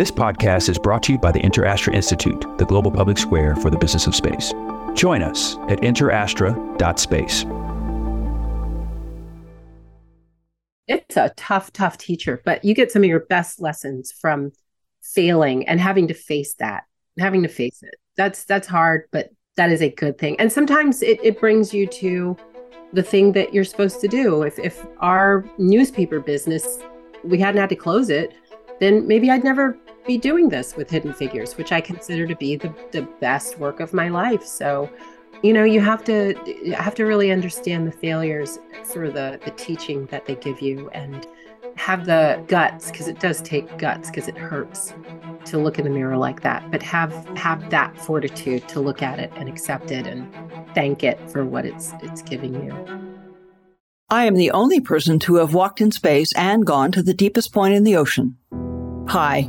This podcast is brought to you by the InterAstra Institute, the global public square for the business of space. Join us at interastra.space. It's a tough, tough teacher, but you get some of your best lessons from failing and having to face that, having to face it. That's that's hard, but that is a good thing. And sometimes it, it brings you to the thing that you're supposed to do. If if our newspaper business, we hadn't had to close it, then maybe I'd never be doing this with Hidden Figures, which I consider to be the, the best work of my life. So, you know, you have to you have to really understand the failures for the the teaching that they give you and have the guts because it does take guts because it hurts to look in the mirror like that but have have that fortitude to look at it and accept it and thank it for what it's it's giving you I am the only person to have walked in space and gone to the deepest point in the ocean. Hi,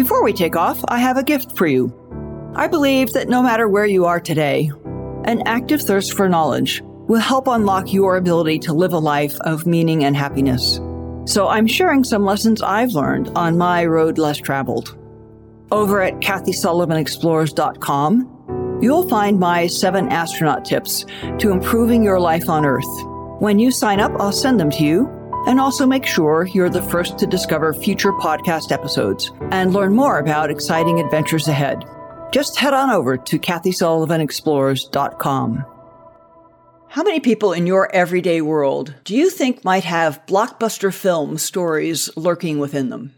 Before we take off, I have a gift for you. I believe that no matter where you are today, an active thirst for knowledge will help unlock your ability to live a life of meaning and happiness. So I'm sharing some lessons I've learned on my road less traveled. Over at KathySullivanExplores.com, You'll find my seven astronaut tips to improving your life on Earth. When you sign up, I'll send them to you and also make sure you're the first to discover future podcast episodes and learn more about exciting adventures ahead. Just head on over to KathySullivanExplores.com. How many people in your everyday world do you think might have blockbuster film stories lurking within them?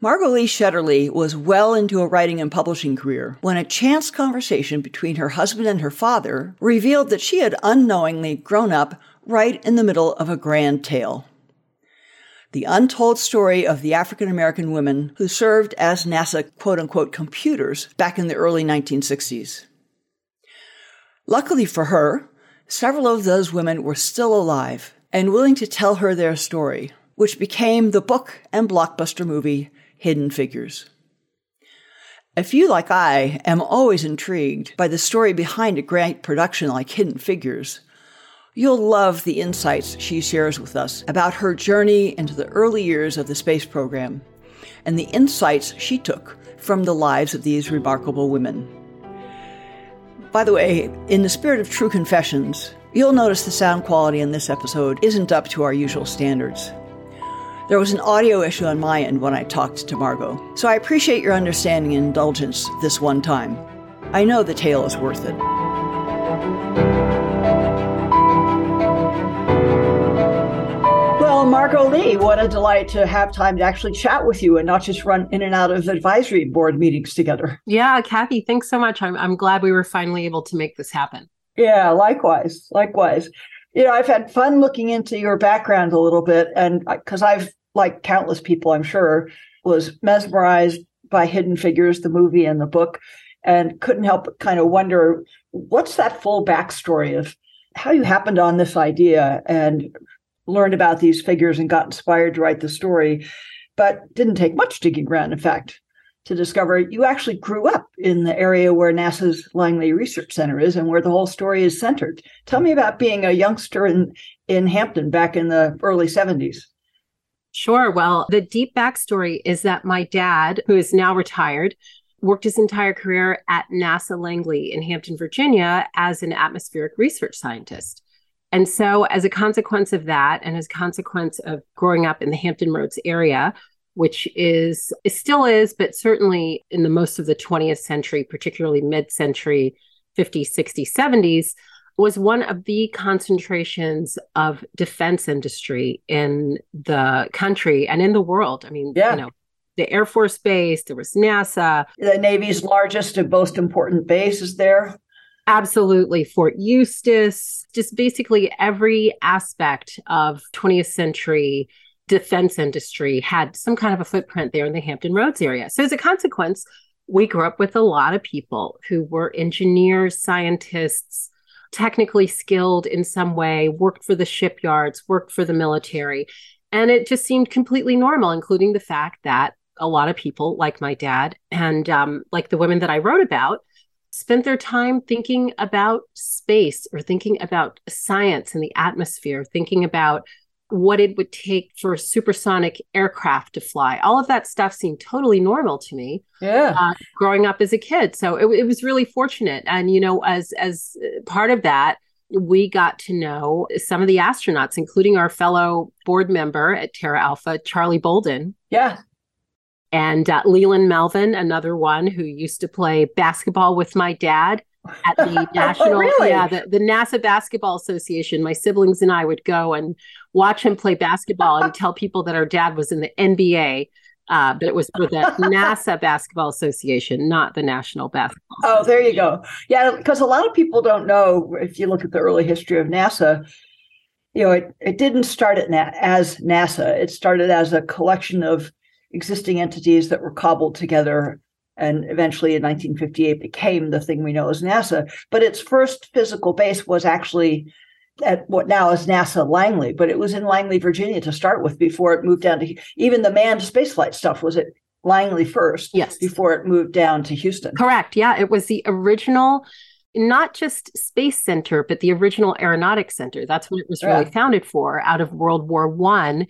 Margot Lee Shetterly was well into a writing and publishing career when a chance conversation between her husband and her father revealed that she had unknowingly grown up right in the middle of a grand tale. The untold story of the African American women who served as NASA quote unquote computers back in the early 1960s. Luckily for her, several of those women were still alive and willing to tell her their story, which became the book and blockbuster movie Hidden Figures. If you, like I, am always intrigued by the story behind a great production like Hidden Figures, you'll love the insights she shares with us about her journey into the early years of the space program and the insights she took from the lives of these remarkable women. By the way, in the spirit of true confessions, you'll notice the sound quality in this episode isn't up to our usual standards. There was an audio issue on my end when I talked to Margot, so I appreciate your understanding and indulgence this one time. I know the tale is worth it. Margot Lee, what a delight to have time to actually chat with you and not just run in and out of advisory board meetings together. Yeah, Kathy, thanks so much. I'm, I'm glad we were finally able to make this happen. Yeah, likewise. Likewise. You know, I've had fun looking into your background a little bit, and because I've like countless people, I'm sure, was mesmerized by Hidden Figures, the movie and the book, and couldn't help but kind of wonder what's that full backstory of how you happened on this idea and learned about these figures and got inspired to write the story, but didn't take much digging around, in fact, to discover you actually grew up in the area where NASA's Langley Research Center is and where the whole story is centered. Tell me about being a youngster in, in Hampton back in the early 70s. Sure. Well, the deep backstory is that my dad, who is now retired, worked his entire career at NASA Langley in Hampton, Virginia, as an atmospheric research scientist. And so, as a consequence of that, and as a consequence of growing up in the Hampton Roads area, which is still is, but certainly in the most of the 20th century, particularly mid-century, 50s, 60s, 70s, was one of the concentrations of defense industry in the country and in the world. I mean, yeah. you know, the Air Force Base, there was NASA. The Navy's largest and most important base is there. Absolutely. Fort Eustis, just basically every aspect of 20th century defense industry had some kind of a footprint there in the Hampton Roads area. So as a consequence, we grew up with a lot of people who were engineers, scientists, technically skilled in some way, worked for the shipyards, worked for the military. And it just seemed completely normal, including the fact that a lot of people, like my dad and um, like the women that I wrote about, spent their time thinking about space or thinking about science and the atmosphere, thinking about what it would take for a supersonic aircraft to fly. All of that stuff seemed totally normal to me. Yeah. Uh, growing up as a kid. So it, it was really fortunate. And, you know, as, as part of that, we got to know some of the astronauts, including our fellow board member at Terra Alpha, Charlie Bolden. Yeah. And uh, Leland Melvin, another one who used to play basketball with my dad at the oh, national, oh, really? yeah, the, the NASA Basketball Association. My siblings and I would go and watch him play basketball and tell people that our dad was in the NBA. Uh, but it was for the NASA Basketball Association, not the National Basketball. Oh, there you go. Yeah, because a lot of people don't know if you look at the early history of NASA, you know, it, it didn't start at Na- as NASA. It started as a collection of existing entities that were cobbled together and eventually in 1958 became the thing we know as NASA. But its first physical base was actually at what now is NASA Langley, but it was in Langley, Virginia to start with before it moved down to even the manned spaceflight stuff was at Langley first, yes, before it moved down to Houston. Correct. Yeah, it was the original not just space center but the original aeronautics center that's what it was really yeah. founded for out of world war one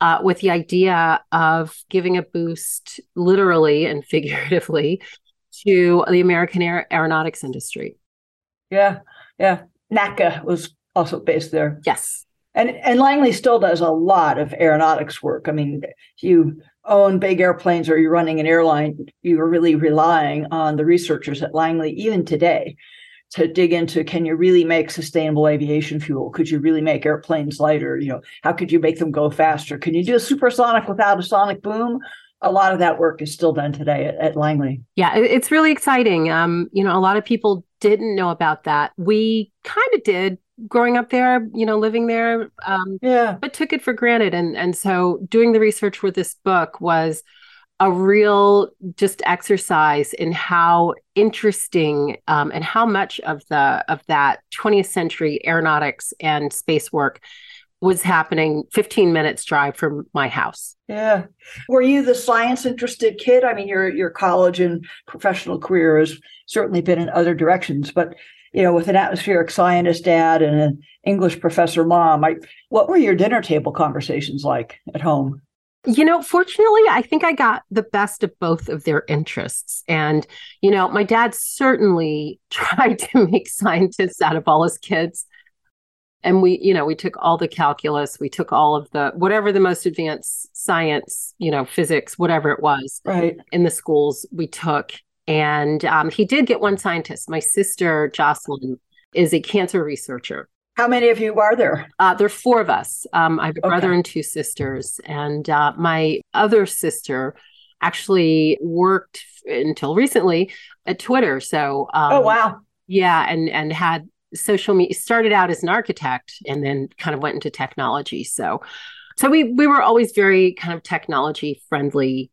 uh, with the idea of giving a boost, literally and figuratively, to the American aer- aeronautics industry. Yeah, yeah. NACA was also based there. Yes. And and Langley still does a lot of aeronautics work. I mean, you own big airplanes or you're running an airline, you are really relying on the researchers at Langley even today to dig into can you really make sustainable aviation fuel? Could you really make airplanes lighter? You know how could you make them go faster? Can you do a supersonic without a sonic boom? A lot of that work is still done today at, at langley. Yeah it's really exciting. Um, you know a lot of people didn't know about that. We kind of did growing up there you know living there um, yeah. but took it for granted. And and so doing the research for this book was a real just exercise in how interesting um, and how much of the of that 20th century aeronautics and space work was happening 15 minutes drive from my house. Yeah. Were you the science interested kid? I mean, your your college and professional career has certainly been in other directions, but you know, with an atmospheric scientist dad and an English professor mom, I, what were your dinner table conversations like at home? You know, fortunately, I think I got the best of both of their interests. And, you know, my dad certainly tried to make scientists out of all his kids. And we, you know, we took all the calculus, we took all of the whatever the most advanced science, you know, physics, whatever it was, right in the schools we took. And um, he did get one scientist. My sister Jocelyn is a cancer researcher. How many of you are there? Uh, there are four of us. Um, I have a brother and two sisters. And uh, my other sister actually worked until recently at Twitter. So, um, oh, wow. Yeah. And, and had social media, started out as an architect and then kind of went into technology. So, so we, we were always very kind of technology friendly.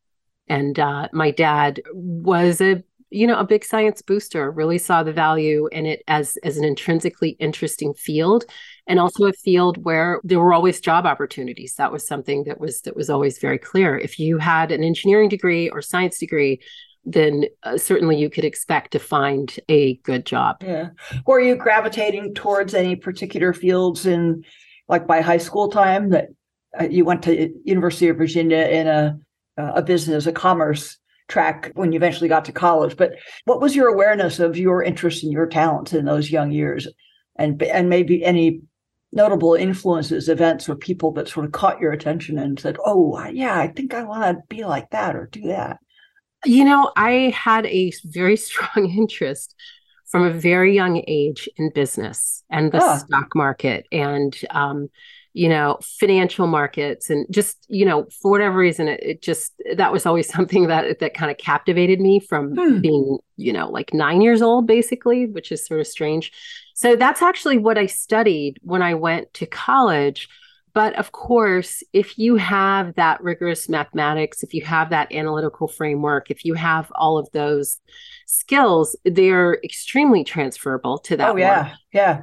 And uh, my dad was a you know a big science booster really saw the value in it as as an intrinsically interesting field and also a field where there were always job opportunities. That was something that was that was always very clear. If you had an engineering degree or science degree then uh, certainly you could expect to find a good job. Yeah. Were you gravitating towards any particular fields in like by high school time that uh, you went to university of virginia in a a business a commerce track when you eventually got to college. But what was your awareness of your interests and your talents in those young years, and and maybe any notable influences, events, or people that sort of caught your attention and said, "Oh, yeah, I think I want to be like that or do that." You know, I had a very strong interest from a very young age in business and the ah. stock market and um, you know financial markets and just you know for whatever reason it, it just that was always something that that kind of captivated me from hmm. being you know like nine years old basically which is sort of strange so that's actually what i studied when i went to college But of course, if you have that rigorous mathematics, if you have that analytical framework, if you have all of those skills, they're extremely transferable to that. Oh, yeah. Work. Yeah.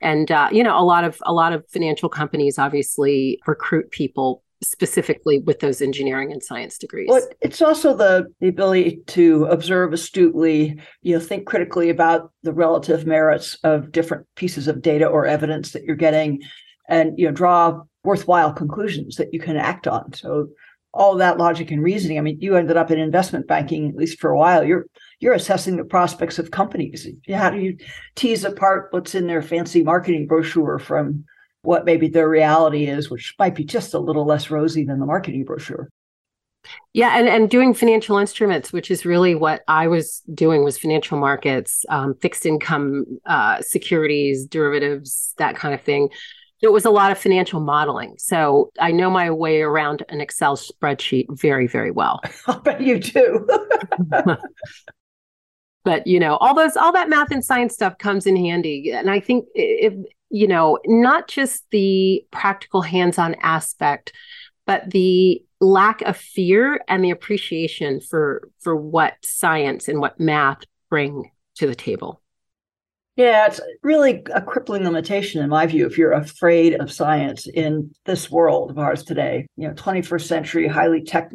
And uh, you know, a lot of a lot of financial companies obviously recruit people specifically with those engineering and science degrees. Well, it's also the, the ability to observe astutely, you know, think critically about the relative merits of different pieces of data or evidence that you're getting and you know draw worthwhile conclusions that you can act on. So all that logic and reasoning. I mean, you ended up in investment banking, at least for a while. You're you're assessing the prospects of companies. How do you tease apart what's in their fancy marketing brochure from what maybe their reality is, which might be just a little less rosy than the marketing brochure. Yeah, and, and doing financial instruments, which is really what I was doing, was financial markets, um, fixed income uh, securities, derivatives, that kind of thing. It was a lot of financial modeling. So I know my way around an Excel spreadsheet very, very well. I bet you do. but you know, all those, all that math and science stuff comes in handy. And I think if you know, not just the practical hands on aspect, but the lack of fear and the appreciation for for what science and what math bring to the table. Yeah, it's really a crippling limitation in my view if you're afraid of science in this world of ours today. You know, 21st century, highly tech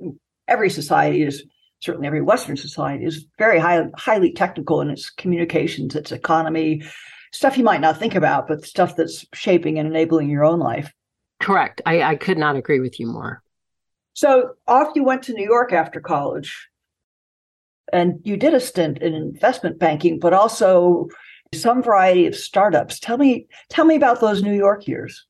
every society is certainly every Western society is very high, highly technical in its communications, its economy, stuff you might not think about, but stuff that's shaping and enabling your own life. Correct. I, I could not agree with you more. So off you went to New York after college. And you did a stint in investment banking, but also some variety of startups. Tell me, tell me about those New York years.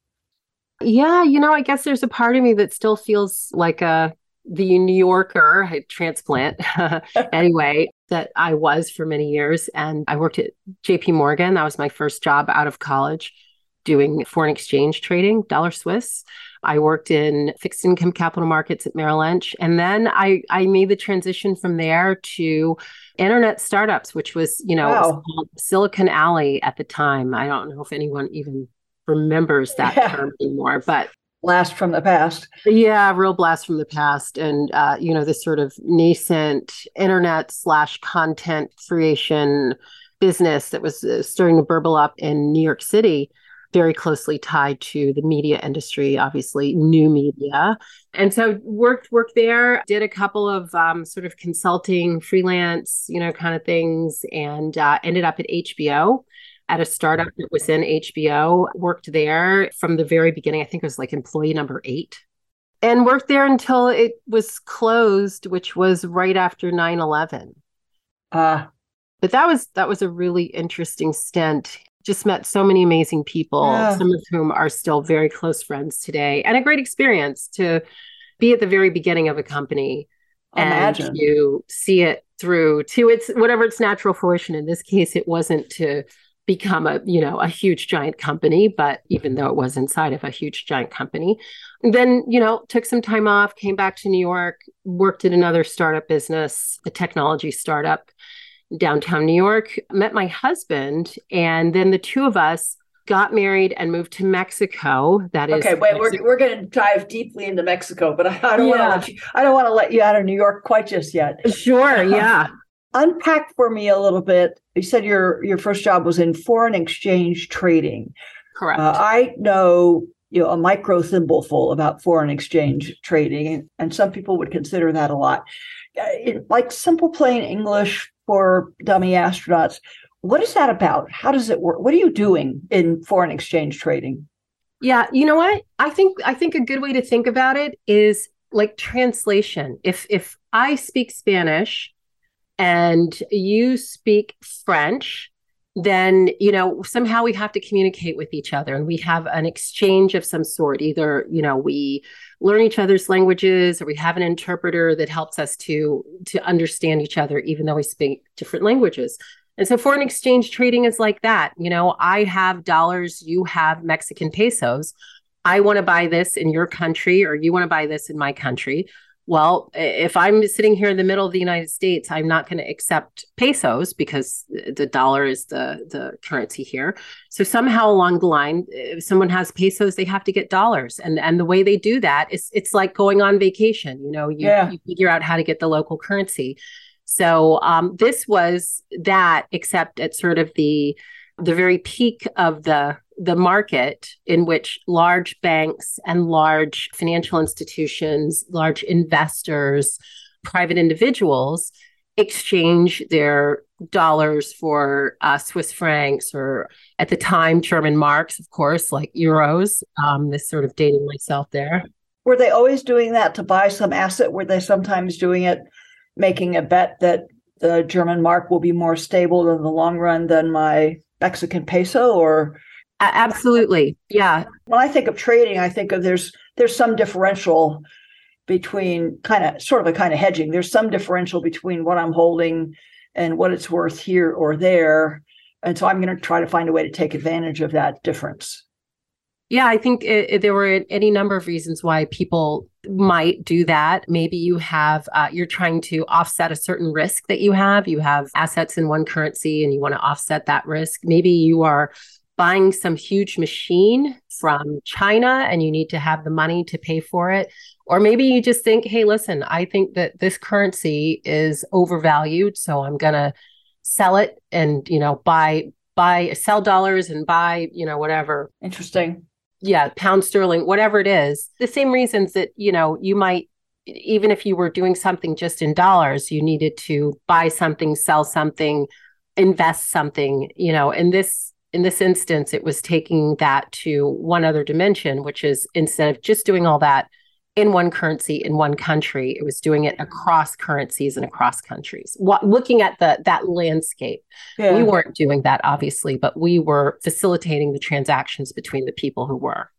Yeah, you know, I guess there's a part of me that still feels like a the New Yorker transplant anyway that I was for many years. And I worked at JP Morgan. That was my first job out of college doing foreign exchange trading, dollar Swiss. I worked in fixed income capital markets at Merrill Lynch. And then I, I made the transition from there to internet startups, which was, you know, wow. was Silicon Alley at the time. I don't know if anyone even remembers that yeah. term anymore, but blast from the past. Yeah, real blast from the past. And, uh, you know, this sort of nascent internet slash content creation business that was uh, starting to burble up in New York City, very closely tied to the media industry, obviously, new media. And so worked, worked there, did a couple of um, sort of consulting, freelance, you know, kind of things, and uh, ended up at HBO at a startup that was in HBO, worked there from the very beginning. I think it was like employee number eight and worked there until it was closed, which was right after 9 11. Uh, but that was that was a really interesting stint. Just met so many amazing people, yeah. some of whom are still very close friends today, and a great experience to be at the very beginning of a company Imagine. and to see it through to its whatever its natural fruition. In this case, it wasn't to become a you know a huge giant company but even though it was inside of a huge giant company then you know took some time off came back to new york worked at another startup business a technology startup downtown new york met my husband and then the two of us got married and moved to Mexico. That is okay. Wait, Mexico. we're, we're going to dive deeply into Mexico, but I, I don't yeah. want to let you. I don't want to let you out of New York quite just yet. Sure. Yeah unpack for me a little bit. You said your your first job was in foreign exchange trading. Correct. Uh, I know you know a micro thimbleful about foreign exchange trading, and, some people would consider that a lot. Uh, it, like simple plain English for dummy astronauts. What is that about? How does it work? What are you doing in foreign exchange trading? Yeah, you know what? I think I think a good way to think about it is like translation. If if I speak Spanish and you speak French, then you know somehow we have to communicate with each other and we have an exchange of some sort. Either you know we learn each other's languages or we have an interpreter that helps us to to understand each other even though we speak different languages. And so foreign exchange trading is like that. You know i have dollars you have mexican pesos. I want to buy this in your country or you want to buy this in my country well, if I'm sitting here in the middle of the United States, I'm not going to accept pesos because the dollar is the the currency here. So somehow along the line, if someone has pesos, they have to get dollars, and and the way they do that is it's like going on vacation. You know, you, yeah. you figure out how to get the local currency. So um, this was that, except at sort of the the very peak of the the market in which large banks and large financial institutions, large investors, private individuals exchange their dollars for uh, Swiss francs or at the time German marks, of course, like euros. Um, this sort of dating myself there. Were they always doing that to buy some asset? Were they sometimes doing it, making a bet that the German mark will be more stable in the long run than my Mexican peso? Or Absolutely. Yeah. When I think of trading, I think of there's there's some differential between kind of sort of a kind of hedging. There's some differential between what I'm holding and what it's worth here or there. And so I'm going to try to find a way to take advantage of that difference. Yeah, I think it, it, there were any number of reasons why people might do that. Maybe you have, uh, you're trying to offset a certain risk that you have. You have assets in one currency and you want to offset that risk. Maybe you are buying some huge machine from China and you need to have the money to pay for it. Or maybe you just think, hey, listen, I think that this currency is overvalued. So I'm going to sell it and, you know, buy, buy, sell dollars and buy, you know, whatever. Interesting. Yeah. Pound sterling, whatever it is. The same reasons that, you know, you might even if you were doing something just in dollars, you needed to buy something, sell something, invest something, you know, and this in this instance, it was taking that to one other dimension, which is instead of just doing all that in one currency in one country, it was doing it across currencies and across countries. What, looking at the that landscape, yeah. we weren't doing that obviously, but we were facilitating the transactions between the people who were.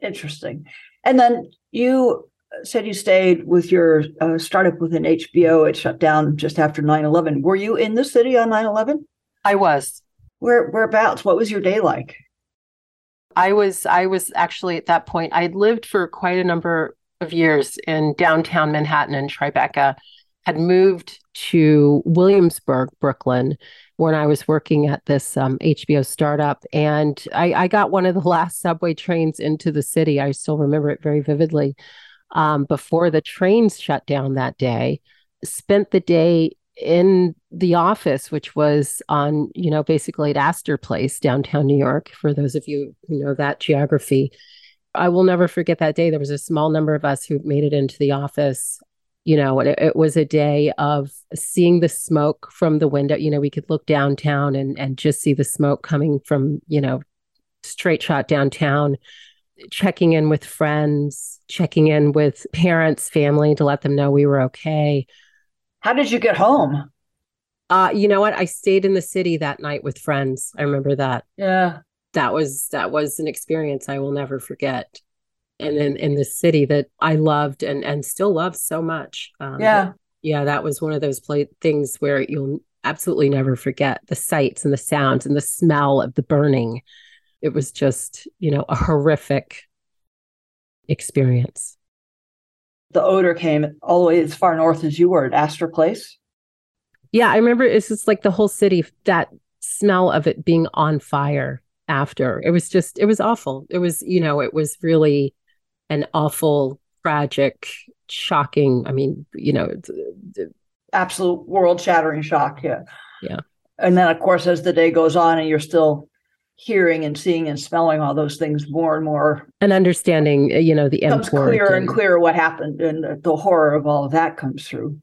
Interesting. And then you said you stayed with your uh, startup within HBO. It shut down just after 9 11. Were you in the city on 9 11? I was. Where whereabouts? What was your day like? I was I was actually at that point. I had lived for quite a number of years in downtown Manhattan and Tribeca. Had moved to Williamsburg, Brooklyn, when I was working at this um, HBO startup, and I, I, got one of the last subway trains into the city. I still remember it very vividly. Um, before the trains shut down that day, spent the day in the office, which was on, you know, basically at Astor Place, downtown New York, for those of you who know that geography. I will never forget that day. There was a small number of us who made it into the office. You know, it, it was a day of seeing the smoke from the window. You know, we could look downtown and and just see the smoke coming from, you know, straight shot downtown checking in with friends, checking in with parents, family to let them know we were okay. How did you get home? Uh, you know what? I stayed in the city that night with friends. I remember that. Yeah. That was that was an experience I will never forget. And in in the city that I loved and and still love so much. Um, yeah. Yeah, that was one of those play things where you'll absolutely never forget the sights and the sounds and the smell of the burning. It was just, you know, a horrific experience the odor came all the way as far north as you were at Astor Place. Yeah, I remember it's just like the whole city, that smell of it being on fire after. It was just, it was awful. It was, you know, it was really an awful, tragic, shocking. I mean, you know, uh, absolute world shattering shock. Yeah. Yeah. And then, of course, as the day goes on and you're still hearing and seeing and smelling all those things more and more. And understanding uh, you know the comes clearer and, and clearer what happened and the horror of all of that comes through.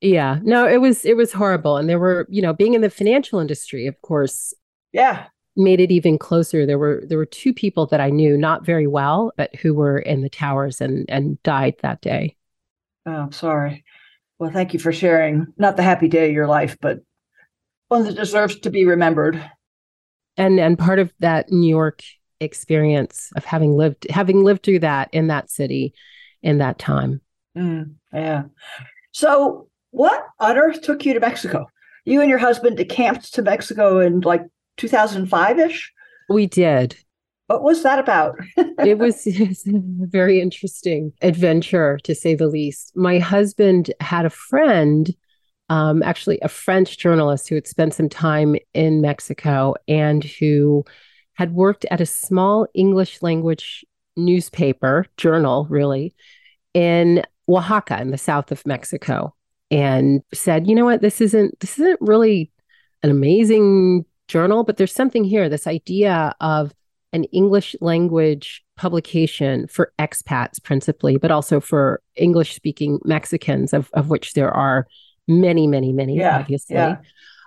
Yeah. No it was it was horrible. And there were you know being in the financial industry of course yeah. made it even closer. There were there were two people that i knew not very well but who were in the towers and and died that day. Oh i'm sorry. Well thank you for sharing. Not the happy day of your life but one that deserves to be remembered and and part of that New York experience of having lived having lived through that in that city in that time. Mm, yeah. So, what on earth took you to Mexico? You and your husband decamped to Mexico in like 2005 ish. We did. What was that about? it was a very interesting adventure, to say the least. My husband had a friend, um, actually a French journalist who had spent some time in Mexico and who had worked at a small English language newspaper, journal, really, in Oaxaca in the south of Mexico and said, you know what, this isn't this isn't really an amazing journal, but there's something here, this idea of an English language publication for expats principally, but also for English speaking Mexicans, of, of which there are many, many, many, yeah, obviously. Yeah.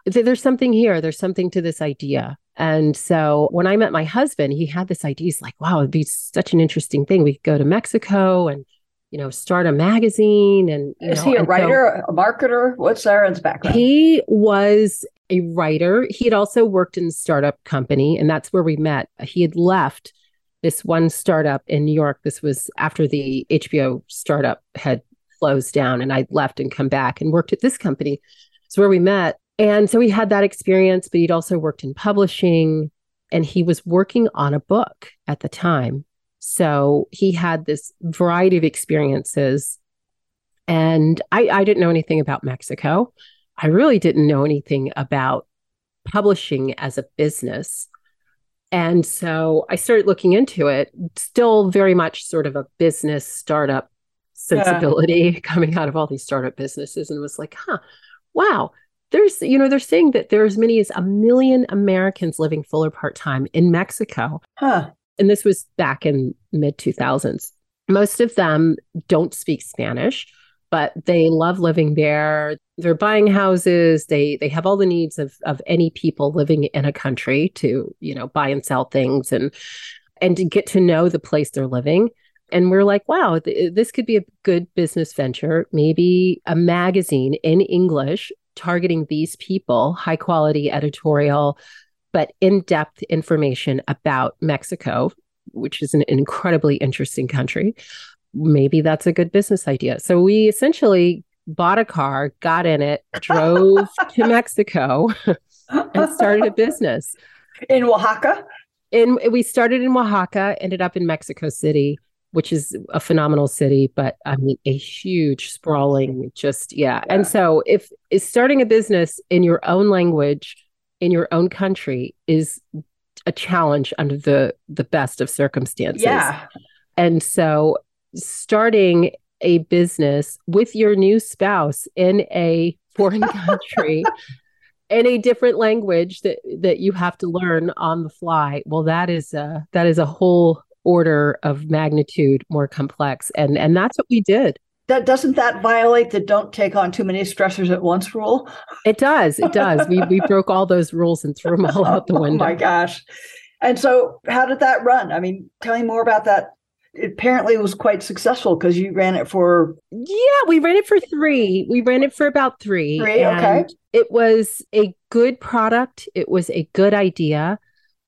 There's something here. There's something to this idea. And so when I met my husband, he had this idea. He's like, wow, it'd be such an interesting thing. We could go to Mexico and, you know, start a magazine. And is know, he a writer, so, a marketer? What's Aran's background? He was a writer. He had also worked in a startup company, and that's where we met. He had left this one startup in New York. This was after the HBO startup had closed down, and I left and come back and worked at this company. It's where we met. And so he had that experience, but he'd also worked in publishing and he was working on a book at the time. So he had this variety of experiences. And I, I didn't know anything about Mexico. I really didn't know anything about publishing as a business. And so I started looking into it, still very much sort of a business startup sensibility yeah. coming out of all these startup businesses, and was like, huh, wow, there's you know they're saying that there are as many as a million americans living full or part-time in mexico. Huh. and this was back in mid 2000s most of them don't speak spanish but they love living there. They're buying houses. They they have all the needs of of any people living in a country to you know buy and sell things and and to get to know the place they're living and we're like wow th- this could be a good business venture maybe a magazine in english targeting these people, high quality editorial, but in depth information about Mexico, which is an incredibly interesting country. Maybe that's a good business idea. So we essentially bought a car, got in it, drove to Mexico, and started a business in Oaxaca. And we started in Oaxaca, ended up in Mexico City, which is a phenomenal city, but I mean, a huge, sprawling, just, yeah. yeah. And so, if is starting a business in your own language, in your own country, is a challenge under the the best of circumstances. Yeah. And so, starting a business with your new spouse in a foreign country in a different language that that you have to learn on the fly well that is a that is a whole order of magnitude more complex. And and that's what we did. That doesn't that violate the don't take on too many stressors at once rule? It does it does. We we broke all those rules and threw them all out the window oh my gosh. And so how did that run? I mean tell me more about that. It apparently was quite successful because you ran it for yeah we ran it for three. We ran it for about three. Three okay. It was a good product. It was a good idea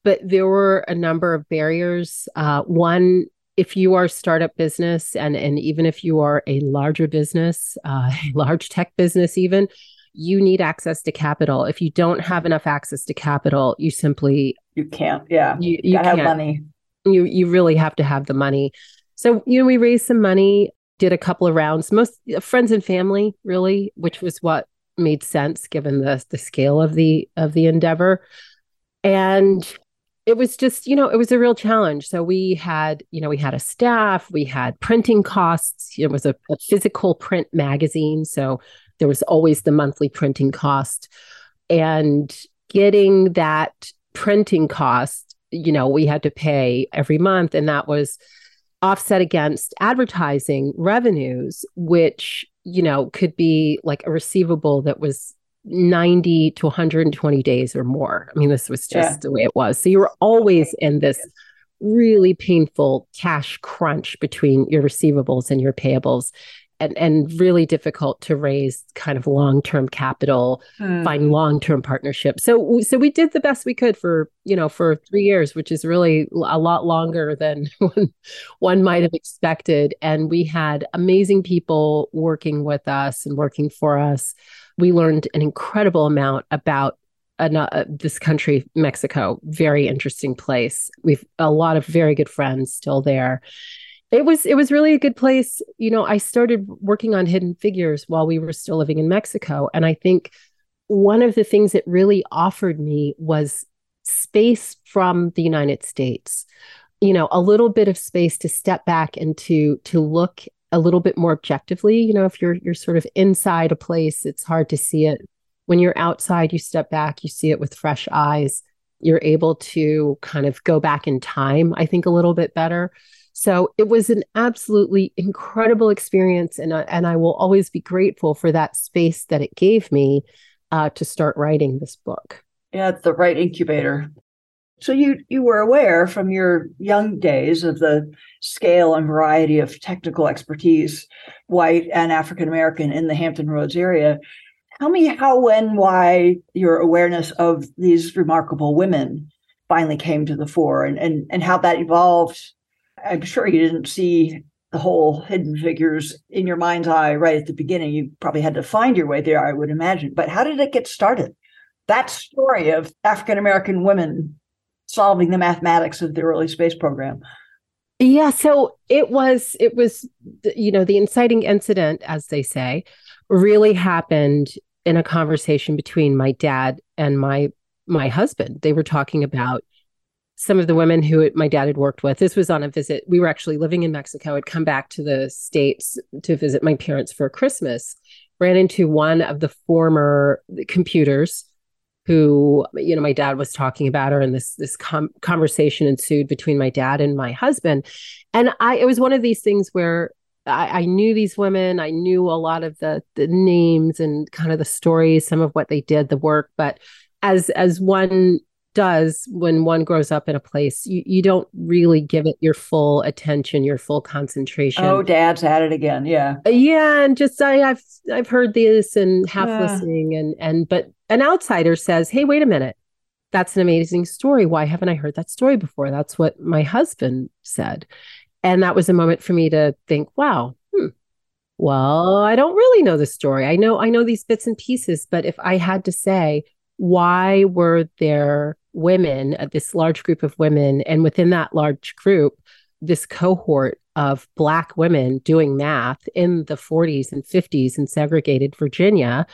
but there were a number of barriers. Uh, one, if you are a startup business, and and even if you are a larger business, uh, a large tech business, even you need access to capital. If you don't have enough access to capital, you simply you can't. Yeah, you, you, you have money. You you really have to have the money. So you know, we raised some money, did a couple of rounds, most friends and family, really, which was what made sense given the the scale of the of the endeavor. And it was just you know it was a real challenge. So we had you know we had a staff we had printing costs it was a, a, physical print magazine. So there was always the monthly printing cost. And getting that printing cost you know we had to pay every month. And that was offset against advertising revenues which you know could be like a receivable that was 90 to 120 days or more. I mean, this was just yeah. the way it was. So you were always in this really painful cash crunch between your receivables and your payables. And, and really difficult to raise kind of long-term capital hmm. find long-term partnerships so so we did the best we could for you know for three years which is really a lot longer than one, one might have expected and we had amazing people working with us and working for us we learned an incredible amount about uh, this country, Mexico, very interesting place. We've a lot of very good friends still there. It was it was really a good place. You know, I started working on Hidden Figures while we were still living in Mexico, and I think one of the things it really offered me was space from the United States. You know, a little bit of space to step back and to to look a little bit more objectively. You know, if you're you're sort of inside a place, it's hard to see it when you're outside, you step back, you see it with fresh eyes. You're able to kind of go back in time, I think, a little bit better. So it was an absolutely incredible experience. And, uh, and I will always be grateful for that space that it gave me uh, to start writing this book. Yeah, it's the right incubator. So you you were aware from your young days of the scale and variety of technical expertise, white and African American, in the Hampton Roads area. Tell me how, when, why your awareness of these remarkable women finally came to the fore and, and, and how that evolved. I'm sure you didn't see the whole hidden figures in your mind's eye right at the beginning. You probably had to find your way there, I would imagine. But how did it get started? That story of African American women solving the mathematics of the early space program. Yeah, so it was it was you know the inciting incident as they say really happened in a conversation between my dad and my my husband. They were talking about some of the women who my dad had worked with. This was on a visit. We were actually living in Mexico. I'd come back to the States to visit my parents for Christmas. Ran into one of the former computers who, you know, my dad was talking about her, and this this com- conversation ensued between my dad and my husband. And I, it was one of these things where I, I, knew these women. I knew a lot of the the names and kind of the stories, some of what they did, the work. But as as one does when one grows up in a place, you, you don't really give it your full attention, your full concentration. Oh, dad's at it again. Yeah. Uh, yeah. And just I, have I've heard this and half yeah. listening and and but an outsider says, Hey, wait a minute. That's an amazing story. Why haven't I heard that story before? That's what my husband said. And that was a moment for me to think, wow, hmm, well, I don't really know the story. I know I know these bits and pieces, but if I had to say, why were there women, uh, this large group of women, and within that large group, this cohort of Black women doing math in the 40s and 50s in segregated Virginia?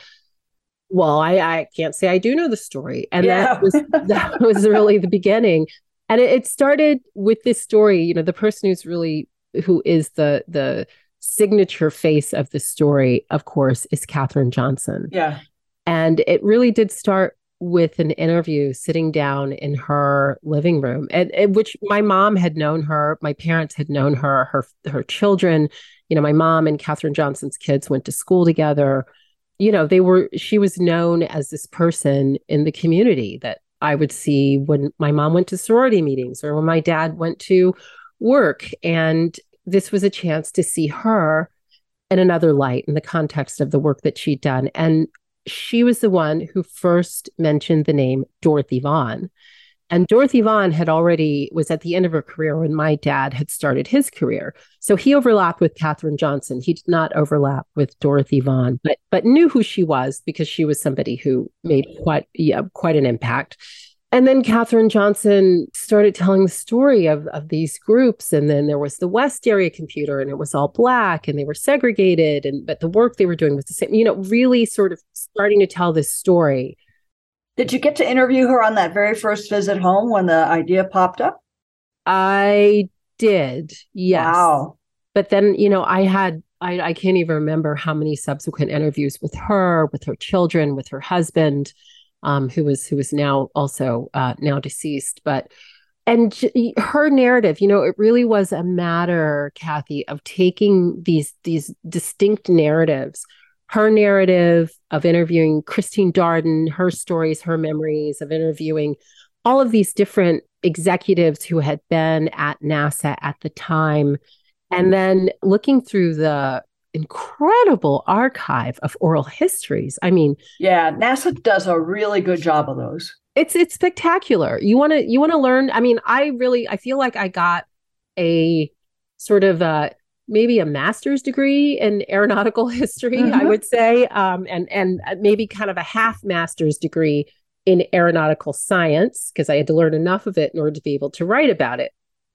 Well, I, I can't say I do know the story. And yeah. that was that was really the beginning and it, it started with this story you know the person who's really who is the the signature face of the story of course is katherine johnson yeah and it really did start with an interview sitting down in her living room and, and, which my mom had known her my parents had known her her her children you know my mom and katherine johnson's kids went to school together you know they were she was known as this person in the community that I would see when my mom went to sorority meetings or when my dad went to work. And this was a chance to see her in another light in the context of the work that she'd done. And she was the one who first mentioned the name Dorothy Vaughan. And Dorothy Vaughan had already was at the end of her career when my dad had started his career. So he overlapped with Katherine Johnson. He did not overlap with Dorothy Vaughan, but but knew who she was because she was somebody who made quite yeah, quite an impact. And then Katherine Johnson started telling the story of, of these groups. And then there was the West Area computer, and it was all black and they were segregated. And but the work they were doing was the same, you know, really sort of starting to tell this story did you get to interview her on that very first visit home when the idea popped up? I did, yes. Wow. But then, you know, I had, I, I can't even remember how many subsequent interviews with her, with her children, with her husband, um, who was who was now also uh, now deceased. But and her narrative, you know, it really was a matter, Kathy, of taking these these distinct narratives her narrative of interviewing Christine Darden, her stories, her memories of interviewing all of these different executives who had been at NASA at the time. And then looking through the incredible archive of oral histories. I mean, yeah, NASA does a really good job of those. It's it's spectacular. You want to you want to learn. I mean, I really I feel like I got a sort of a maybe a master's degree in aeronautical history, mm-hmm. I would say, um, and and maybe kind of a half master's degree in aeronautical science because I had to learn enough of it in order to be able to write about it.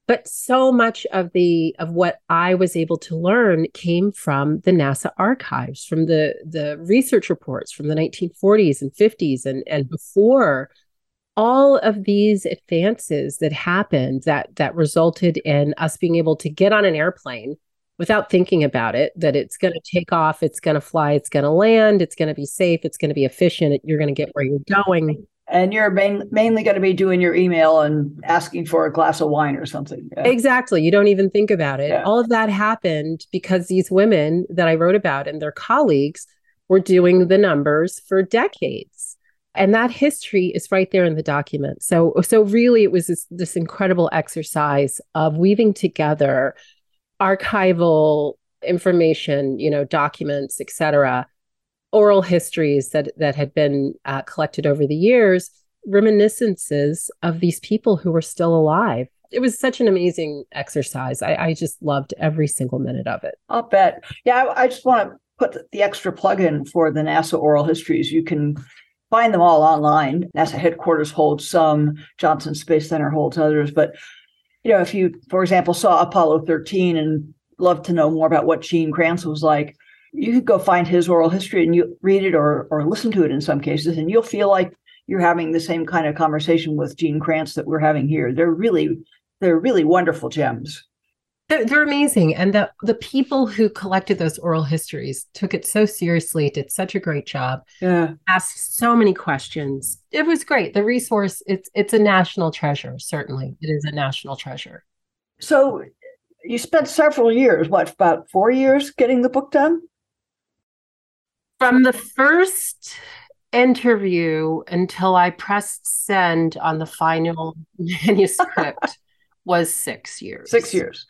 But so much of the of what I was able to learn came from the NASA archives, from the the research reports from the 1940s and 50s and and before all of these advances that happened that that resulted in us being able to get on an airplane without thinking about it that it's going to take off, it's going to fly, it's going to land, it's going to be safe, it's going to be efficient, you're going to get where you're going. And you're main, mainly going to be doing your email and asking for a glass of wine or something. Yeah. Exactly. You don't even think about it. Yeah. All of that happened because these women that I wrote about and their colleagues were doing the numbers for decades and that history is right there in the document so so really it was this, this incredible exercise of weaving together archival information, you know, documents, etc., oral histories that that had been uh, collected over the years, reminiscences of these people who were still alive. It was such an amazing exercise. I, I just loved every single minute of it. I'll bet. Yeah, I, I just want to put the extra plug in for the NASA oral histories. You can find them all online. NASA headquarters holds some, Johnson Space Center holds others, but you know, if you, for example, saw Apollo 13 and love to know more about what Gene Kranz was like, you could go find his oral history and you read it or or listen to it in some cases, and you'll feel like you're having the same kind of conversation with Gene Kranz that we're having here. They're really they're really wonderful gems. They're, they're, amazing. And the, the people who collected those oral histories took it so seriously, did such a great job. Yeah. Asked so many questions. It was great. The resource, it's it's a national treasure, certainly. It is a national treasure. So you spent several years, what, about four years getting the book done? From the first interview until I pressed send on the final manuscript was six years. Six years.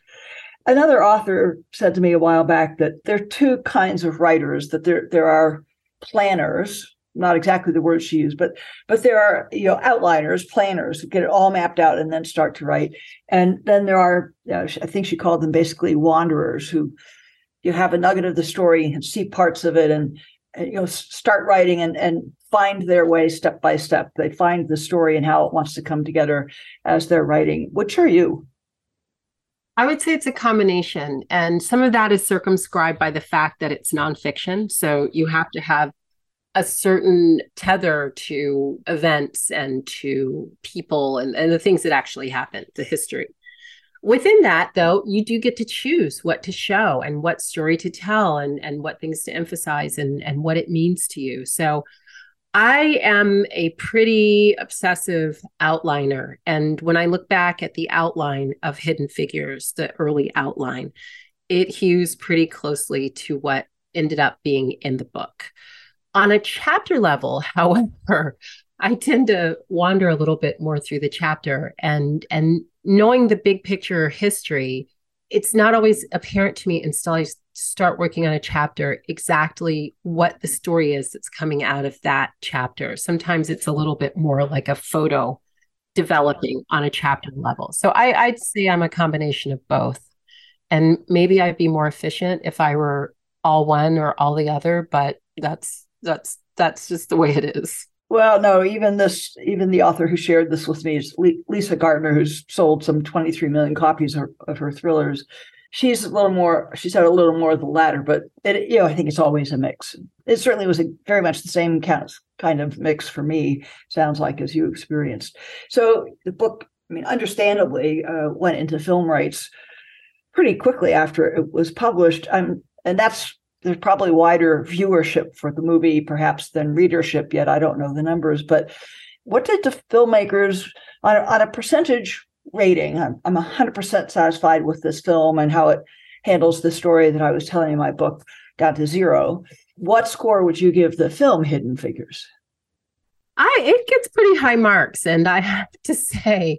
Another author said to me a while back that there are two kinds of writers, that there there are planners, not exactly the word she used, but but there are you know outliners, planners who get it all mapped out and then start to write. And then there are, you know, I think she called them basically wanderers who you have a nugget of the story and see parts of it and, and you know start writing and and find their way step by step. They find the story and how it wants to come together as they're writing. Which are you? I would say it's a combination. And some of that is circumscribed by the fact that it's nonfiction. So you have to have a certain tether to events and to people and, and the things that actually happen, the history. Within that, though, you do get to choose what to show and what story to tell and, and what things to emphasize and, and what it means to you. So I am a pretty obsessive outliner. And when I look back at the outline of Hidden Figures, the early outline, it hews pretty closely to what ended up being in the book. On a chapter level, however, I tend to wander a little bit more through the chapter and and knowing the big picture history, it's not always apparent to me until I start working on a chapter exactly what the story is that's coming out of that chapter. Sometimes it's a little bit more like a photo developing on a chapter level. So I, I'd say I'm a combination of both. And maybe I'd be more efficient if I were all one or all the other, but that's that's that's just the way it is. Well, no, even this, even the author who shared this with me is Lisa Gardner, who's sold some 23 million copies of, of her thrillers. She's a little more she said a little more of the latter but it, you know i think it's always a mix. It certainly was a, very much the same kind of, kind of mix for me sounds like as you experienced. So the book i mean understandably uh, went into film rights pretty quickly after it was published. Um, and that's there's probably wider viewership for the movie perhaps than readership yet i don't know the numbers but what did the filmmakers on a, on a percentage rating. I'm, I'm 100% satisfied with this film and how it handles the story that I was telling in my book down to zero. What score would you give the film Hidden Figures? I it gets pretty high marks, and I have to say,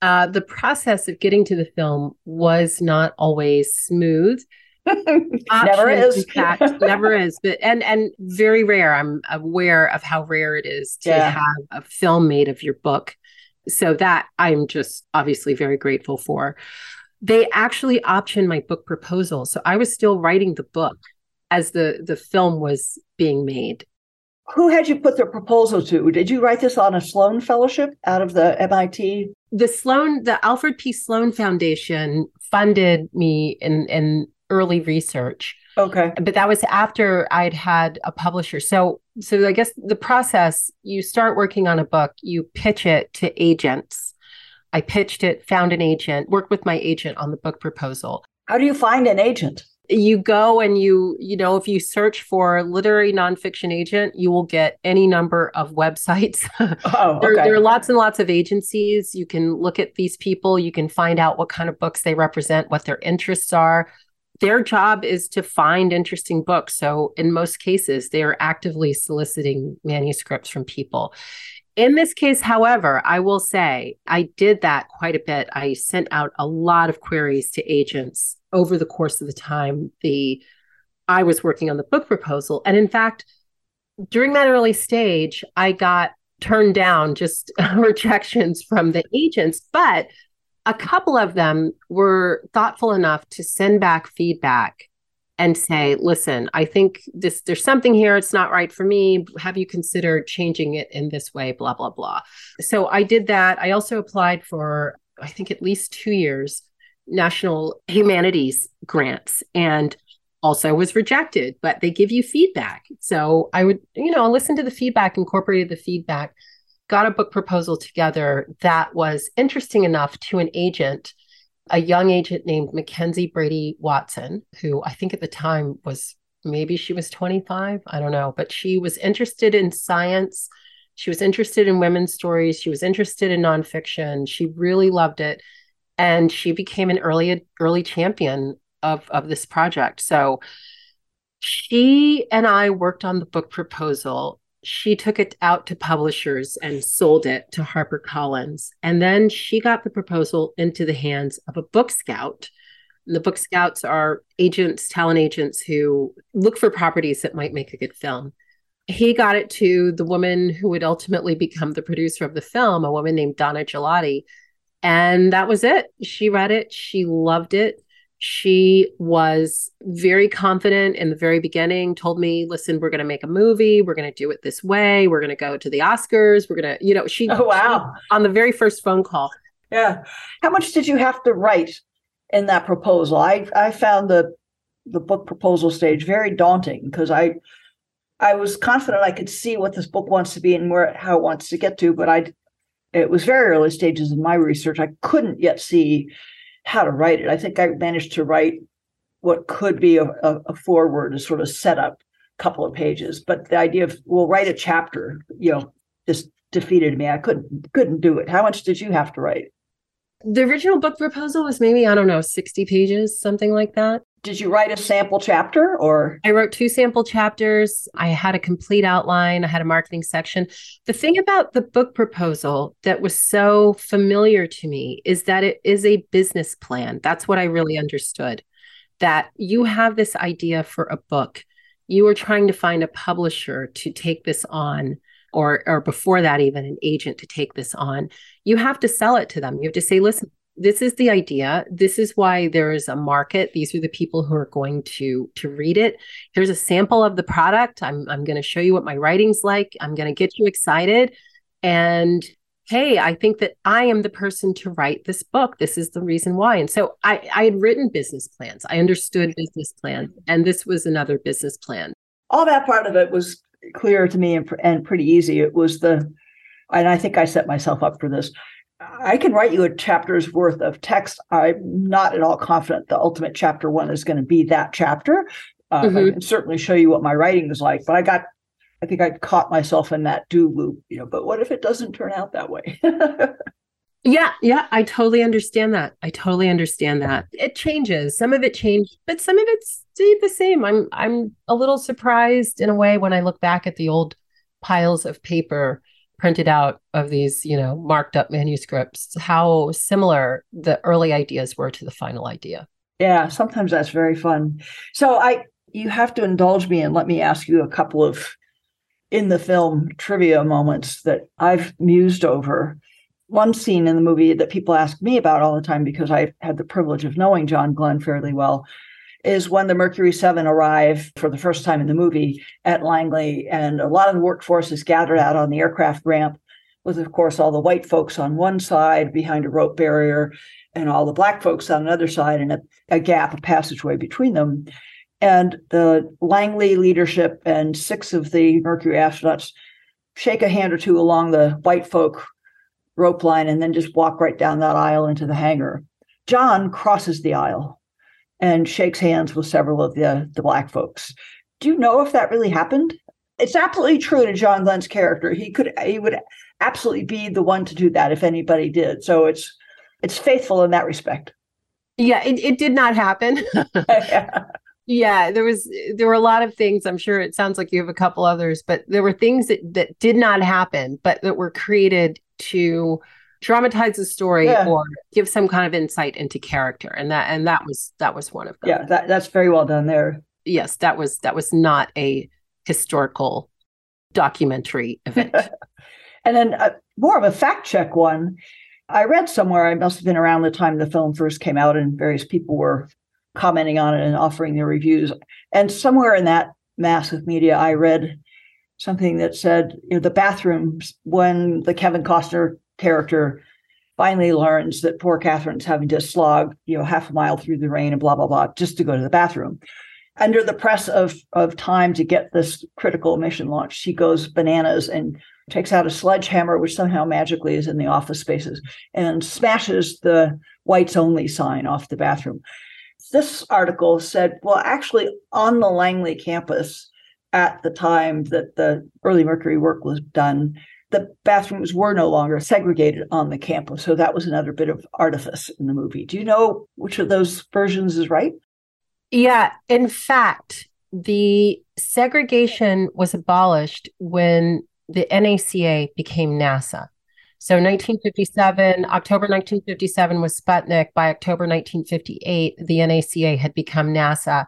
uh, the process of getting to the film was not always smooth. never is. Fact, never is. But and and very rare. I'm aware of how rare it is to yeah. have a film made of your book so that I'm just obviously very grateful for. They actually optioned my book proposal. So I was still writing the book as the the film was being made. Who had you put the proposal to? Did you write this on a Sloan Fellowship out of the MIT? The Sloan, the Alfred P. Sloan Foundation funded me in, in early research. Okay. But that was after I'd had a publisher. So so I guess the process, you start working on a book, you pitch it to agents. I pitched it, found an agent, worked with my agent on the book proposal. How do you find an agent? You go and you, you know, if you search for literary nonfiction agent, you will get any number of websites. Oh, okay. there, there are lots and lots of agencies. You can look at these people, you can find out what kind of books they represent, what their interests are their job is to find interesting books. So, in most cases, they are actively soliciting manuscripts from people. In this case, however, I will say I did that quite a bit. I sent out a lot of queries to agents over the course of the time the I was working on the book proposal. And in fact, during that early stage, I got turned down just rejections from the agents, but a couple of them were thoughtful enough to send back feedback and say, listen, I think this there's something here, it's not right for me. Have you considered changing it in this way? Blah, blah, blah. So I did that. I also applied for, I think at least two years, national humanities grants and also was rejected, but they give you feedback. So I would, you know, listen to the feedback, incorporated the feedback got a book proposal together that was interesting enough to an agent, a young agent named Mackenzie Brady Watson, who I think at the time was maybe she was 25, I don't know, but she was interested in science. She was interested in women's stories. She was interested in nonfiction. She really loved it. And she became an early early champion of, of this project. So she and I worked on the book proposal she took it out to publishers and sold it to HarperCollins. And then she got the proposal into the hands of a book scout. And the book scouts are agents, talent agents who look for properties that might make a good film. He got it to the woman who would ultimately become the producer of the film, a woman named Donna Gigliotti. And that was it. She read it, she loved it she was very confident in the very beginning told me listen we're going to make a movie we're going to do it this way we're going to go to the oscars we're going to you know she oh wow. she, on the very first phone call. Yeah. How much did you have to write in that proposal? I i found the the book proposal stage very daunting because i i was confident i could see what this book wants to be and where how it wants to get to but i it was very early stages of my research. I couldn't yet see how to write it. I think I managed to write what could be a, a, a foreword, a sort of setup, couple of pages. But the idea of we'll write a chapter, you know, just defeated me. I couldn't couldn't do it. How much did you have to write? The original book proposal was maybe I don't know, sixty pages, something like that did you write a sample chapter or? I wrote two sample chapters. I had a complete outline. I had a marketing section. The thing about the book proposal that was so familiar to me is that it is a business plan. That's what i really understood that you have this idea for a book. You are trying to find a publisher to take this on or or before that even an agent to take this on. You have to sell it to them. You have to say listen this is the idea. This is why there is a market. These are the people who are going to to read it. Here's a sample of the product. I'm i'm going to show you what my writing's like. I'm going to get you excited. And hey i think that i am the person to write this book. This is the reason why. And so i i had written business plans. I understood business plans and this was another business plan. All that part of it was clear to me and, and pretty easy. It was the and i think i set myself up for this I can write you a chapter's worth of text. I'm not at all confident the ultimate chapter one is going to be that chapter. Uh, mm-hmm. I can certainly show you what my writing is like, but I got, I think I caught myself in that do loop, you know, but what if it doesn't turn out that way? yeah, yeah, I totally understand that. I totally understand that. It changes. Some of it changed, but some of it stayed the same. I'm, I'm a little surprised in a way when I look back at the old piles of paper printed out of these, you know, marked up manuscripts, how similar the early ideas were to the final idea. Yeah, sometimes that's very fun. So I you have to indulge me and let me ask you a couple of in the film trivia moments that I've mused over. One scene in the movie that people ask me about all the time because I've had the privilege of knowing John Glenn fairly well is when the Mercury 7 arrive for the first time in the movie at Langley. And a lot of the workforce is gathered out on the aircraft ramp, with, of course, all the white folks on one side behind a rope barrier, and all the black folks on another side, and a, a gap, a passageway between them. And the Langley leadership and six of the Mercury astronauts shake a hand or two along the white folk rope line and then just walk right down that aisle into the hangar. John crosses the aisle and shakes hands with several of the, the black folks. Do you know if that really happened? It's absolutely true to John Glenn's character. He could he would absolutely be the one to do that if anybody did. So it's it's faithful in that respect. Yeah, it, it did not happen. yeah. yeah, there was there were a lot of things. I'm sure it sounds like you have a couple others, but there were things that that did not happen, but that were created to dramatize the story yeah. or give some kind of insight into character. And that and that was that was one of them. Yeah that, that's very well done there. Yes that was that was not a historical documentary event. And then uh, more of a fact check one. I read somewhere i must have been around the time the film first came out and various people were commenting on it and offering their reviews. And somewhere in that mass of media i read something that said you know, the bathrooms when the Kevin Costner character finally learns that poor Katherine's having to slog, you know, half a mile through the rain and blah, blah, blah, just to go to the bathroom. Under the press of, of time to get this critical mission launched, she goes bananas and takes out a sledgehammer, which somehow magically is in the office spaces, and smashes the whites only sign off the bathroom. This article said, well, actually, on the Langley campus, at the time that the early Mercury work was done, the bathrooms were no longer segregated on the campus. So that was another bit of artifice in the movie. Do you know which of those versions is right? Yeah. In fact, the segregation was abolished when the NACA became NASA. So 1957, October 1957 was Sputnik. By October 1958, the NACA had become NASA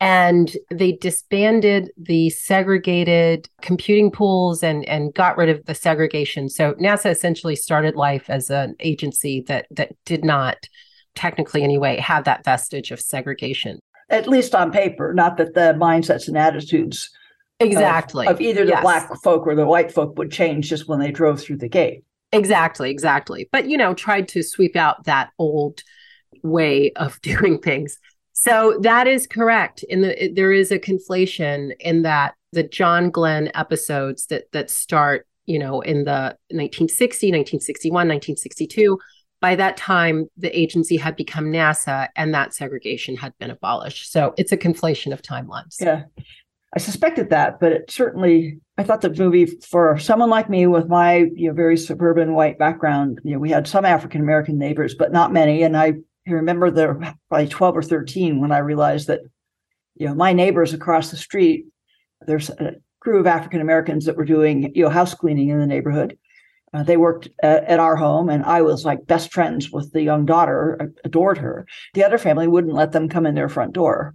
and they disbanded the segregated computing pools and and got rid of the segregation. So nasa essentially started life as an agency that that did not technically anyway have that vestige of segregation. At least on paper not that the mindsets and attitudes exactly. of, of either the yes. black folk or the white folk would change just when they drove through the gate. Exactly exactly. But you know tried to sweep out that old way of doing things so that is correct. In the there is a conflation in that the John Glenn episodes that that start, you know, in the 1960, 1961, 1962. By that time, the agency had become NASA and that segregation had been abolished. So it's a conflation of timelines. Yeah. I suspected that, but it certainly I thought the movie for someone like me with my you know very suburban white background, you know, we had some African American neighbors, but not many. And I I remember there probably 12 or 13 when I realized that, you know, my neighbors across the street, there's a crew of African Americans that were doing, you know, house cleaning in the neighborhood. Uh, they worked at, at, our home, and I was like best friends with the young daughter, adored her. The other family wouldn't let them come in their front door.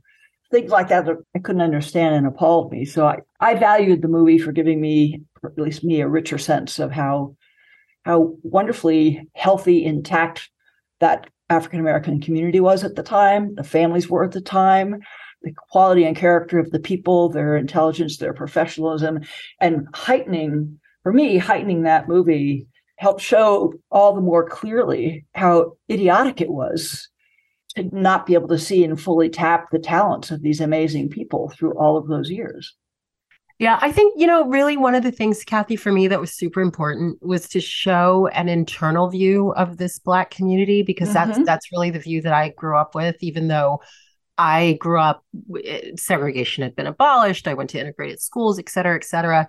Things like that I couldn't understand and appalled me. So I, I valued the movie for giving me, at least me, a richer sense of how how wonderfully healthy, intact that African American community was at the time, the families were at the time, the quality and character of the people, their intelligence, their professionalism, and heightening, for me, heightening that movie helped show all the more clearly how idiotic it was to not be able to see and fully tap the talents of these amazing people through all of those years. Yeah, I think, you know, really one of the things, Kathy, for me that was super important was to show an internal view of this Black community because mm-hmm. that's that's really the view that I grew up with, even though I grew up, eh, segregation had been abolished. I went to integrated schools, et cetera, et cetera.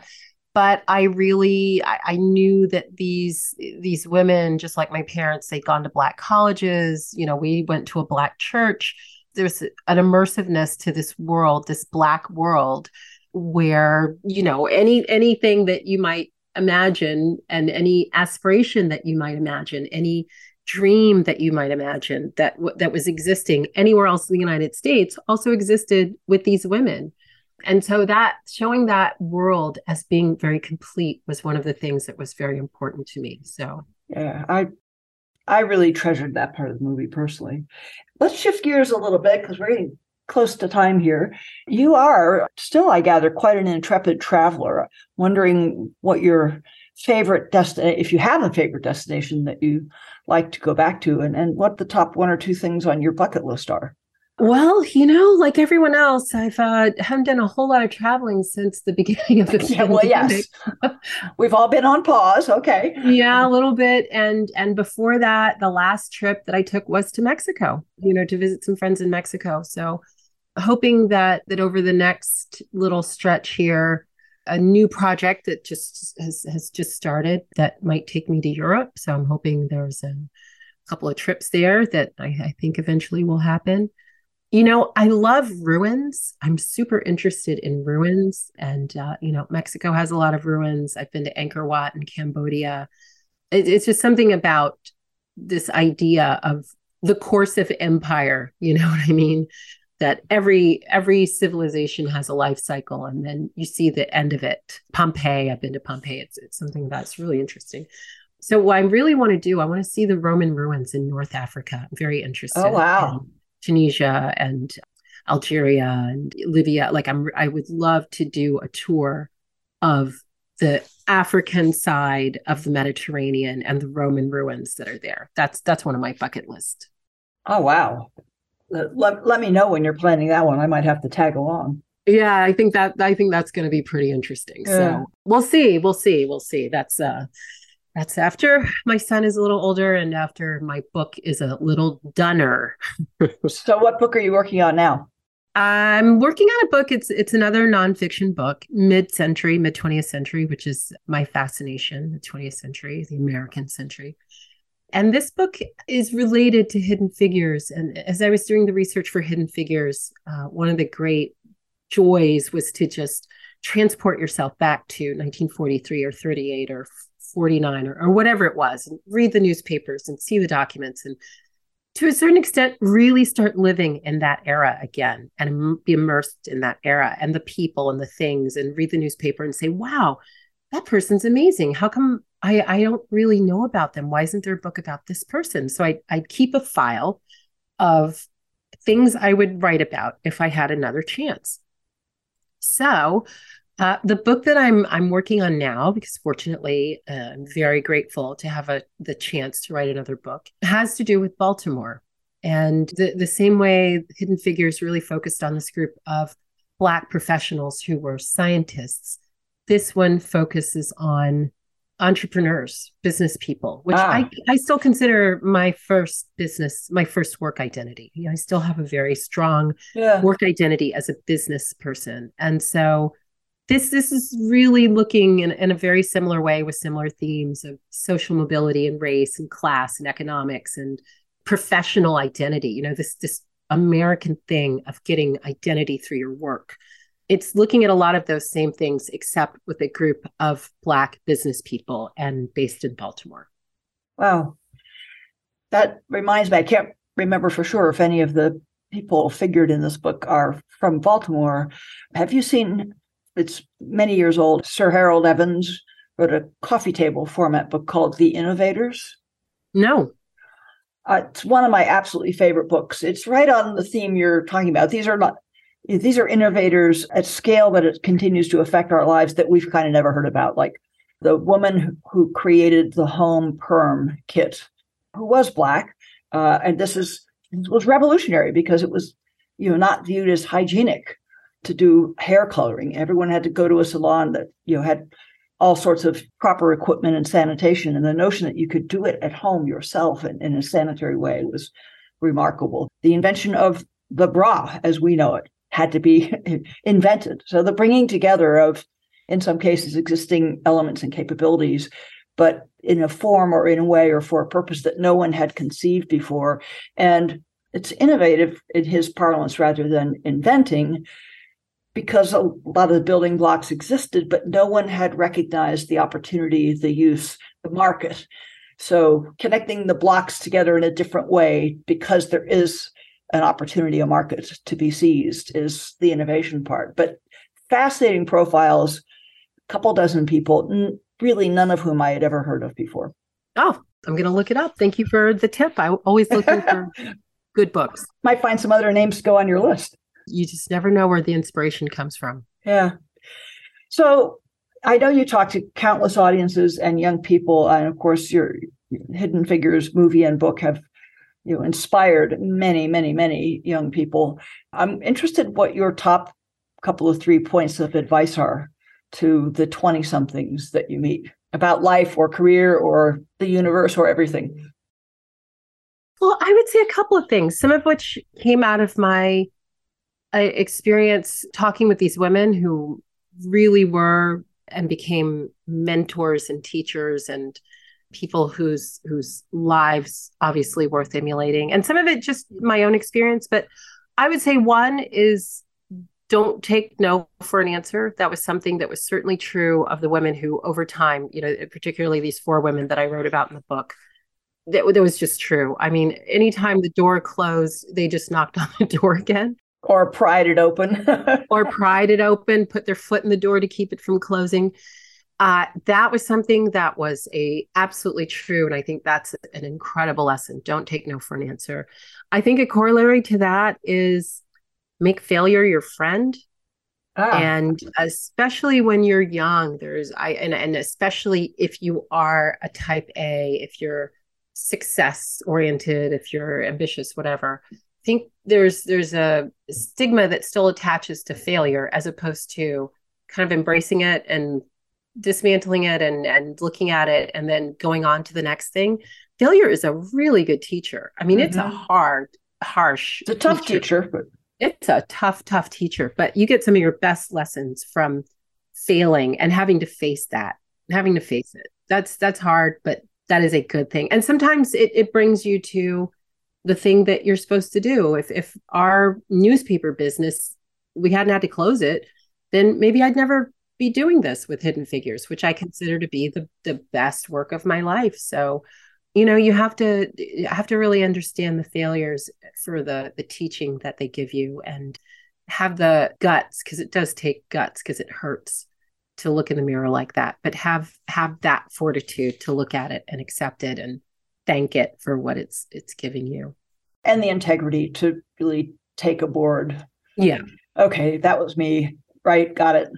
But I really, I, I knew that these these women, just like my parents, they'd gone to Black colleges. You know, we went to a Black church. There's an immersiveness to this world, this Black world where you know any anything that you might imagine and any aspiration that you might imagine any dream that you might imagine that that was existing anywhere else in the United States also existed with these women. And so that showing that world as being very complete was one of the things that was very important to me. So. Yeah i i really treasured that part of the movie personally. Let's shift gears a little bit because we're getting close to time here. You are still, I gather, quite an intrepid traveler. Wondering what your favorite destination, if you have a favorite destination that you like to go back to, and, and what the top one or two things on your bucket list are. Well, you know, like everyone else, I've uh, haven't done a whole lot of traveling since the beginning of the yeah, pandemic. Well, yes, we've all been on pause. Okay, yeah, a little bit, and and before that, the last trip that I took was to Mexico. You know, to visit some friends in Mexico. So, hoping that that over the next little stretch here, a new project that just has has just started that might take me to Europe. So I'm hoping there's a couple of trips there that I, I think eventually will happen you know, I love ruins. I'm super interested in ruins. And, uh, you know, Mexico has a lot of ruins. I've been to Angkor Wat in Cambodia. It, it's just something about this idea of the course of empire. You know what I mean? That every every civilization has a life cycle, and then you see the end of it. Pompeii, I've been to Pompeii. It's it's something that's really interesting. So, what I really want to do, I want to see the Roman ruins in North Africa. I'm very interested. Oh wow! In, Tunisia and Algeria and Libya. Like I'm I would love to do a tour of the African side of the Mediterranean and the Roman ruins that are there. That's that's one of my bucket list. Oh wow. Let, let me know when you're planning that one. I might have to tag along. Yeah, I think that I think that's going to be pretty interesting. Yeah. So we'll see, we'll see, we'll see. That's uh that's after my son is a little older and after my book is a little dunner. so what book are you working on now? I'm working on a book. It's it's another nonfiction book, mid-century, mid-20th century, which is my fascination, the 20th century, the American century. And this book is related to hidden figures. And as I was doing the research for hidden figures, uh, one of the great joys was to just transport yourself back to 1943 or 38 or 49 or, or whatever it was and read the newspapers and see the documents and to a certain extent really start living in that era again and be immersed in that era and the people and the things and read the newspaper and say wow that person's amazing how come i i don't really know about them. Why isn't there a book about this person? So i i'd keep a file of things i would write about if i had another chance. So uh, the book that I'm I'm working on now, because fortunately uh, I'm very grateful to have a the chance to write another book, has to do with Baltimore. And the, the same way Hidden Figures really focused on this group of Black professionals who were scientists, this one focuses on entrepreneurs, business people, which ah. I, I still consider my first business, my first work identity. You know, I still have a very strong yeah. work identity as a business person. And so this this is really looking in, in a very similar way with similar themes of social mobility and race and class and economics and professional identity you know this this american thing of getting identity through your work it's looking at a lot of those same things except with a group of black business people and based in baltimore wow that reminds me i can't remember for sure if any of the people figured in this book are from baltimore have you seen it's many years old. Sir Harold Evans wrote a coffee table format book called The Innovators. No. Uh, it's one of my absolutely favorite books. It's right on the theme you're talking about. These are not these are innovators at scale that it continues to affect our lives that we've kind of never heard about, like the woman who created the home perm kit, who was black, uh, and this is was revolutionary because it was you know not viewed as hygienic to do hair coloring. Everyone had to go to a salon that you know had all sorts of proper equipment and sanitation. And the notion that you could do it at home yourself in, in a sanitary way was remarkable. The invention of the bra, as we know it, had to be invented. So the bringing together of, in some cases, existing elements and capabilities, but in a form or in a way or for a purpose that no one had conceived before. And it's innovative in his parlance rather than inventing because a lot of the building blocks existed, but no one had recognized the opportunity, the use, the market. So connecting the blocks together in a different way because there is an opportunity, a market to be seized is the innovation part. But fascinating profiles, a couple dozen people, n- really none of whom I had ever heard of before. Oh, I'm going to look it up. Thank you for the tip. I always looking for good books. Might find some other names to go on your list. You just never know where the inspiration comes from. Yeah. So I know you talk to countless audiences and young people, and of course, your Hidden Figures movie and book have you inspired many, many, many young people. I'm interested what your top couple of three points of advice are to the 20 somethings that you meet about life or career or the universe or everything. Well, I would say a couple of things, some of which came out of my uh, experience talking with these women who really were and became mentors and teachers and people whose whose lives obviously worth emulating. And some of it just my own experience but i would say one is don't take no for an answer. That was something that was certainly true of the women who over time you know particularly these four women that i wrote about in the book that, that was just true. I mean anytime the door closed they just knocked on the door again. Or pried it open. Or pried it open put their foot in the door to keep it from closing uh, that was something that was a absolutely true and i think that's an incredible lesson don't take no for an answer i think a corollary to that is make failure your friend ah. and especially when you're young there's i and, and especially if you are a type a if you're success oriented if you're ambitious whatever I think there's there's a stigma that still attaches to failure as opposed to kind of embracing it and dismantling it and and looking at it and then going on to the next thing failure is a really good teacher i mean mm-hmm. it's a mm-hmm. hard harsh it's a tough teacher, teacher but it's a tough tough teacher but you get some of your best lessons from failing and having to face that having to face it that's that's hard but that is a good thing and sometimes it, it brings you to the thing that you're supposed to do. If if our newspaper business we hadn't had to close it, then maybe I'd never be doing this with Hidden Figures, which I mm-hmm. consider to be the the best work of my life. So, you know, you have to have to really understand the failures for the the teaching that they give you and have the guts because it does take guts because it hurts to look in the mirror like that but have have that fortitude to look at it and accept it and thank it for what it's it's giving you. And the integrity to really take a board. yeah. Okay that was me. Right got it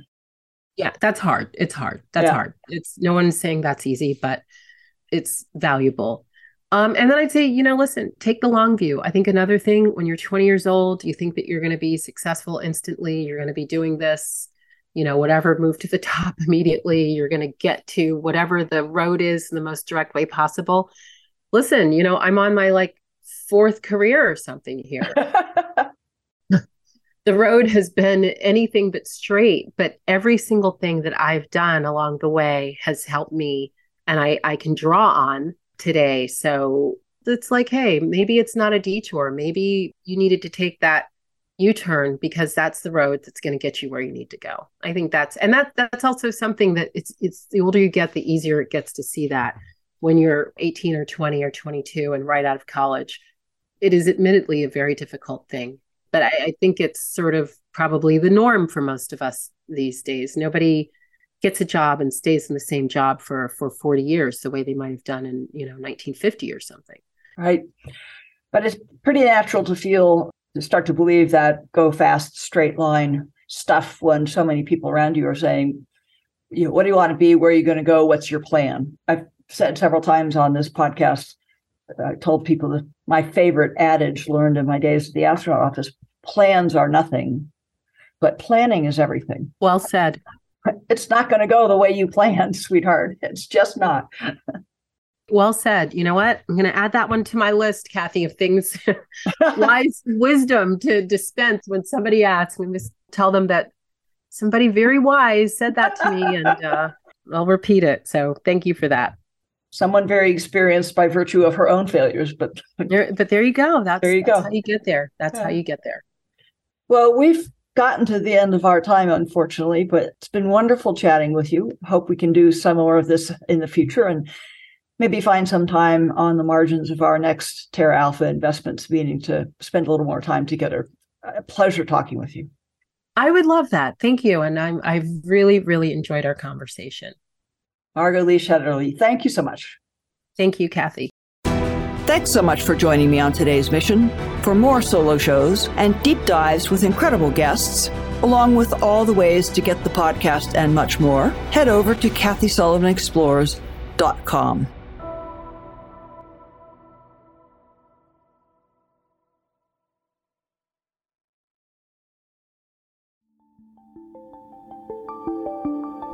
yeah that's hard it's hard that's yeah. hard it's no one's saying that's easy but it's valuable um, and then I'd say, you know, listen, take the long view. I think another thing when you're 20 years old, you think that you're going to be successful instantly, you're going to be doing this, you know, whatever, move to the top immediately, you're going to get to whatever the road is in the most direct way possible listen, you know, I'm on my like fourth career or something here. the road has been anything but straight, but every single thing that I've done along the way has helped me and I, I can draw on today. So it's like, hey, maybe it's not a detour. Maybe you needed to take that U-turn because that's the road that's going to get you where you need to go. I think that's and that that's also something that it's it's the older you get, the easier it gets to see that when you're 18 or 20 or 22 and right out of college. It is admittedly a very difficult thing, but I, I think it's sort of probably the norm for most of us these days. Nobody gets a job and stays in the same job for for 40 years the way they might have done in you know 1950 or something. Right. But it's pretty natural to feel to start to believe that go fast straight line stuff when so many people around you are saying you know what do you want to be? Where are you going to go? What's your plan? I've said several times on this podcast, I told people that my favorite adage learned in my days at the astronaut office plans are nothing, but planning is everything. Well said. It's not going to go the way you planned, sweetheart. It's just not. well said. You know what? I'm going to add that one to my list, Kathy, of things, wise wisdom to dispense when somebody asks. I'm just tell them that somebody very wise said that to me, and uh, I'll repeat it. So thank you for that someone very experienced by virtue of her own failures. But there, but there you go. That's there you that's go. How you get there. That's yeah. how you get there. Well, we've gotten to the end of our time, unfortunately, but it's been wonderful chatting with you. Hope we can do some more of this in the future and maybe find some time on the margins of our next Terra Alpha investments meeting to spend a little more time together. A pleasure talking with you. I would love that. Thank you. And I'm I've really, really enjoyed our conversation. Margot Lee Shetterly, thank you so much. Thank you, Kathy. Thanks so much for joining me on today's mission. For more solo shows and deep dives with incredible guests, along with all the ways to get the podcast and much more, head over to KathySullivanExplores.com.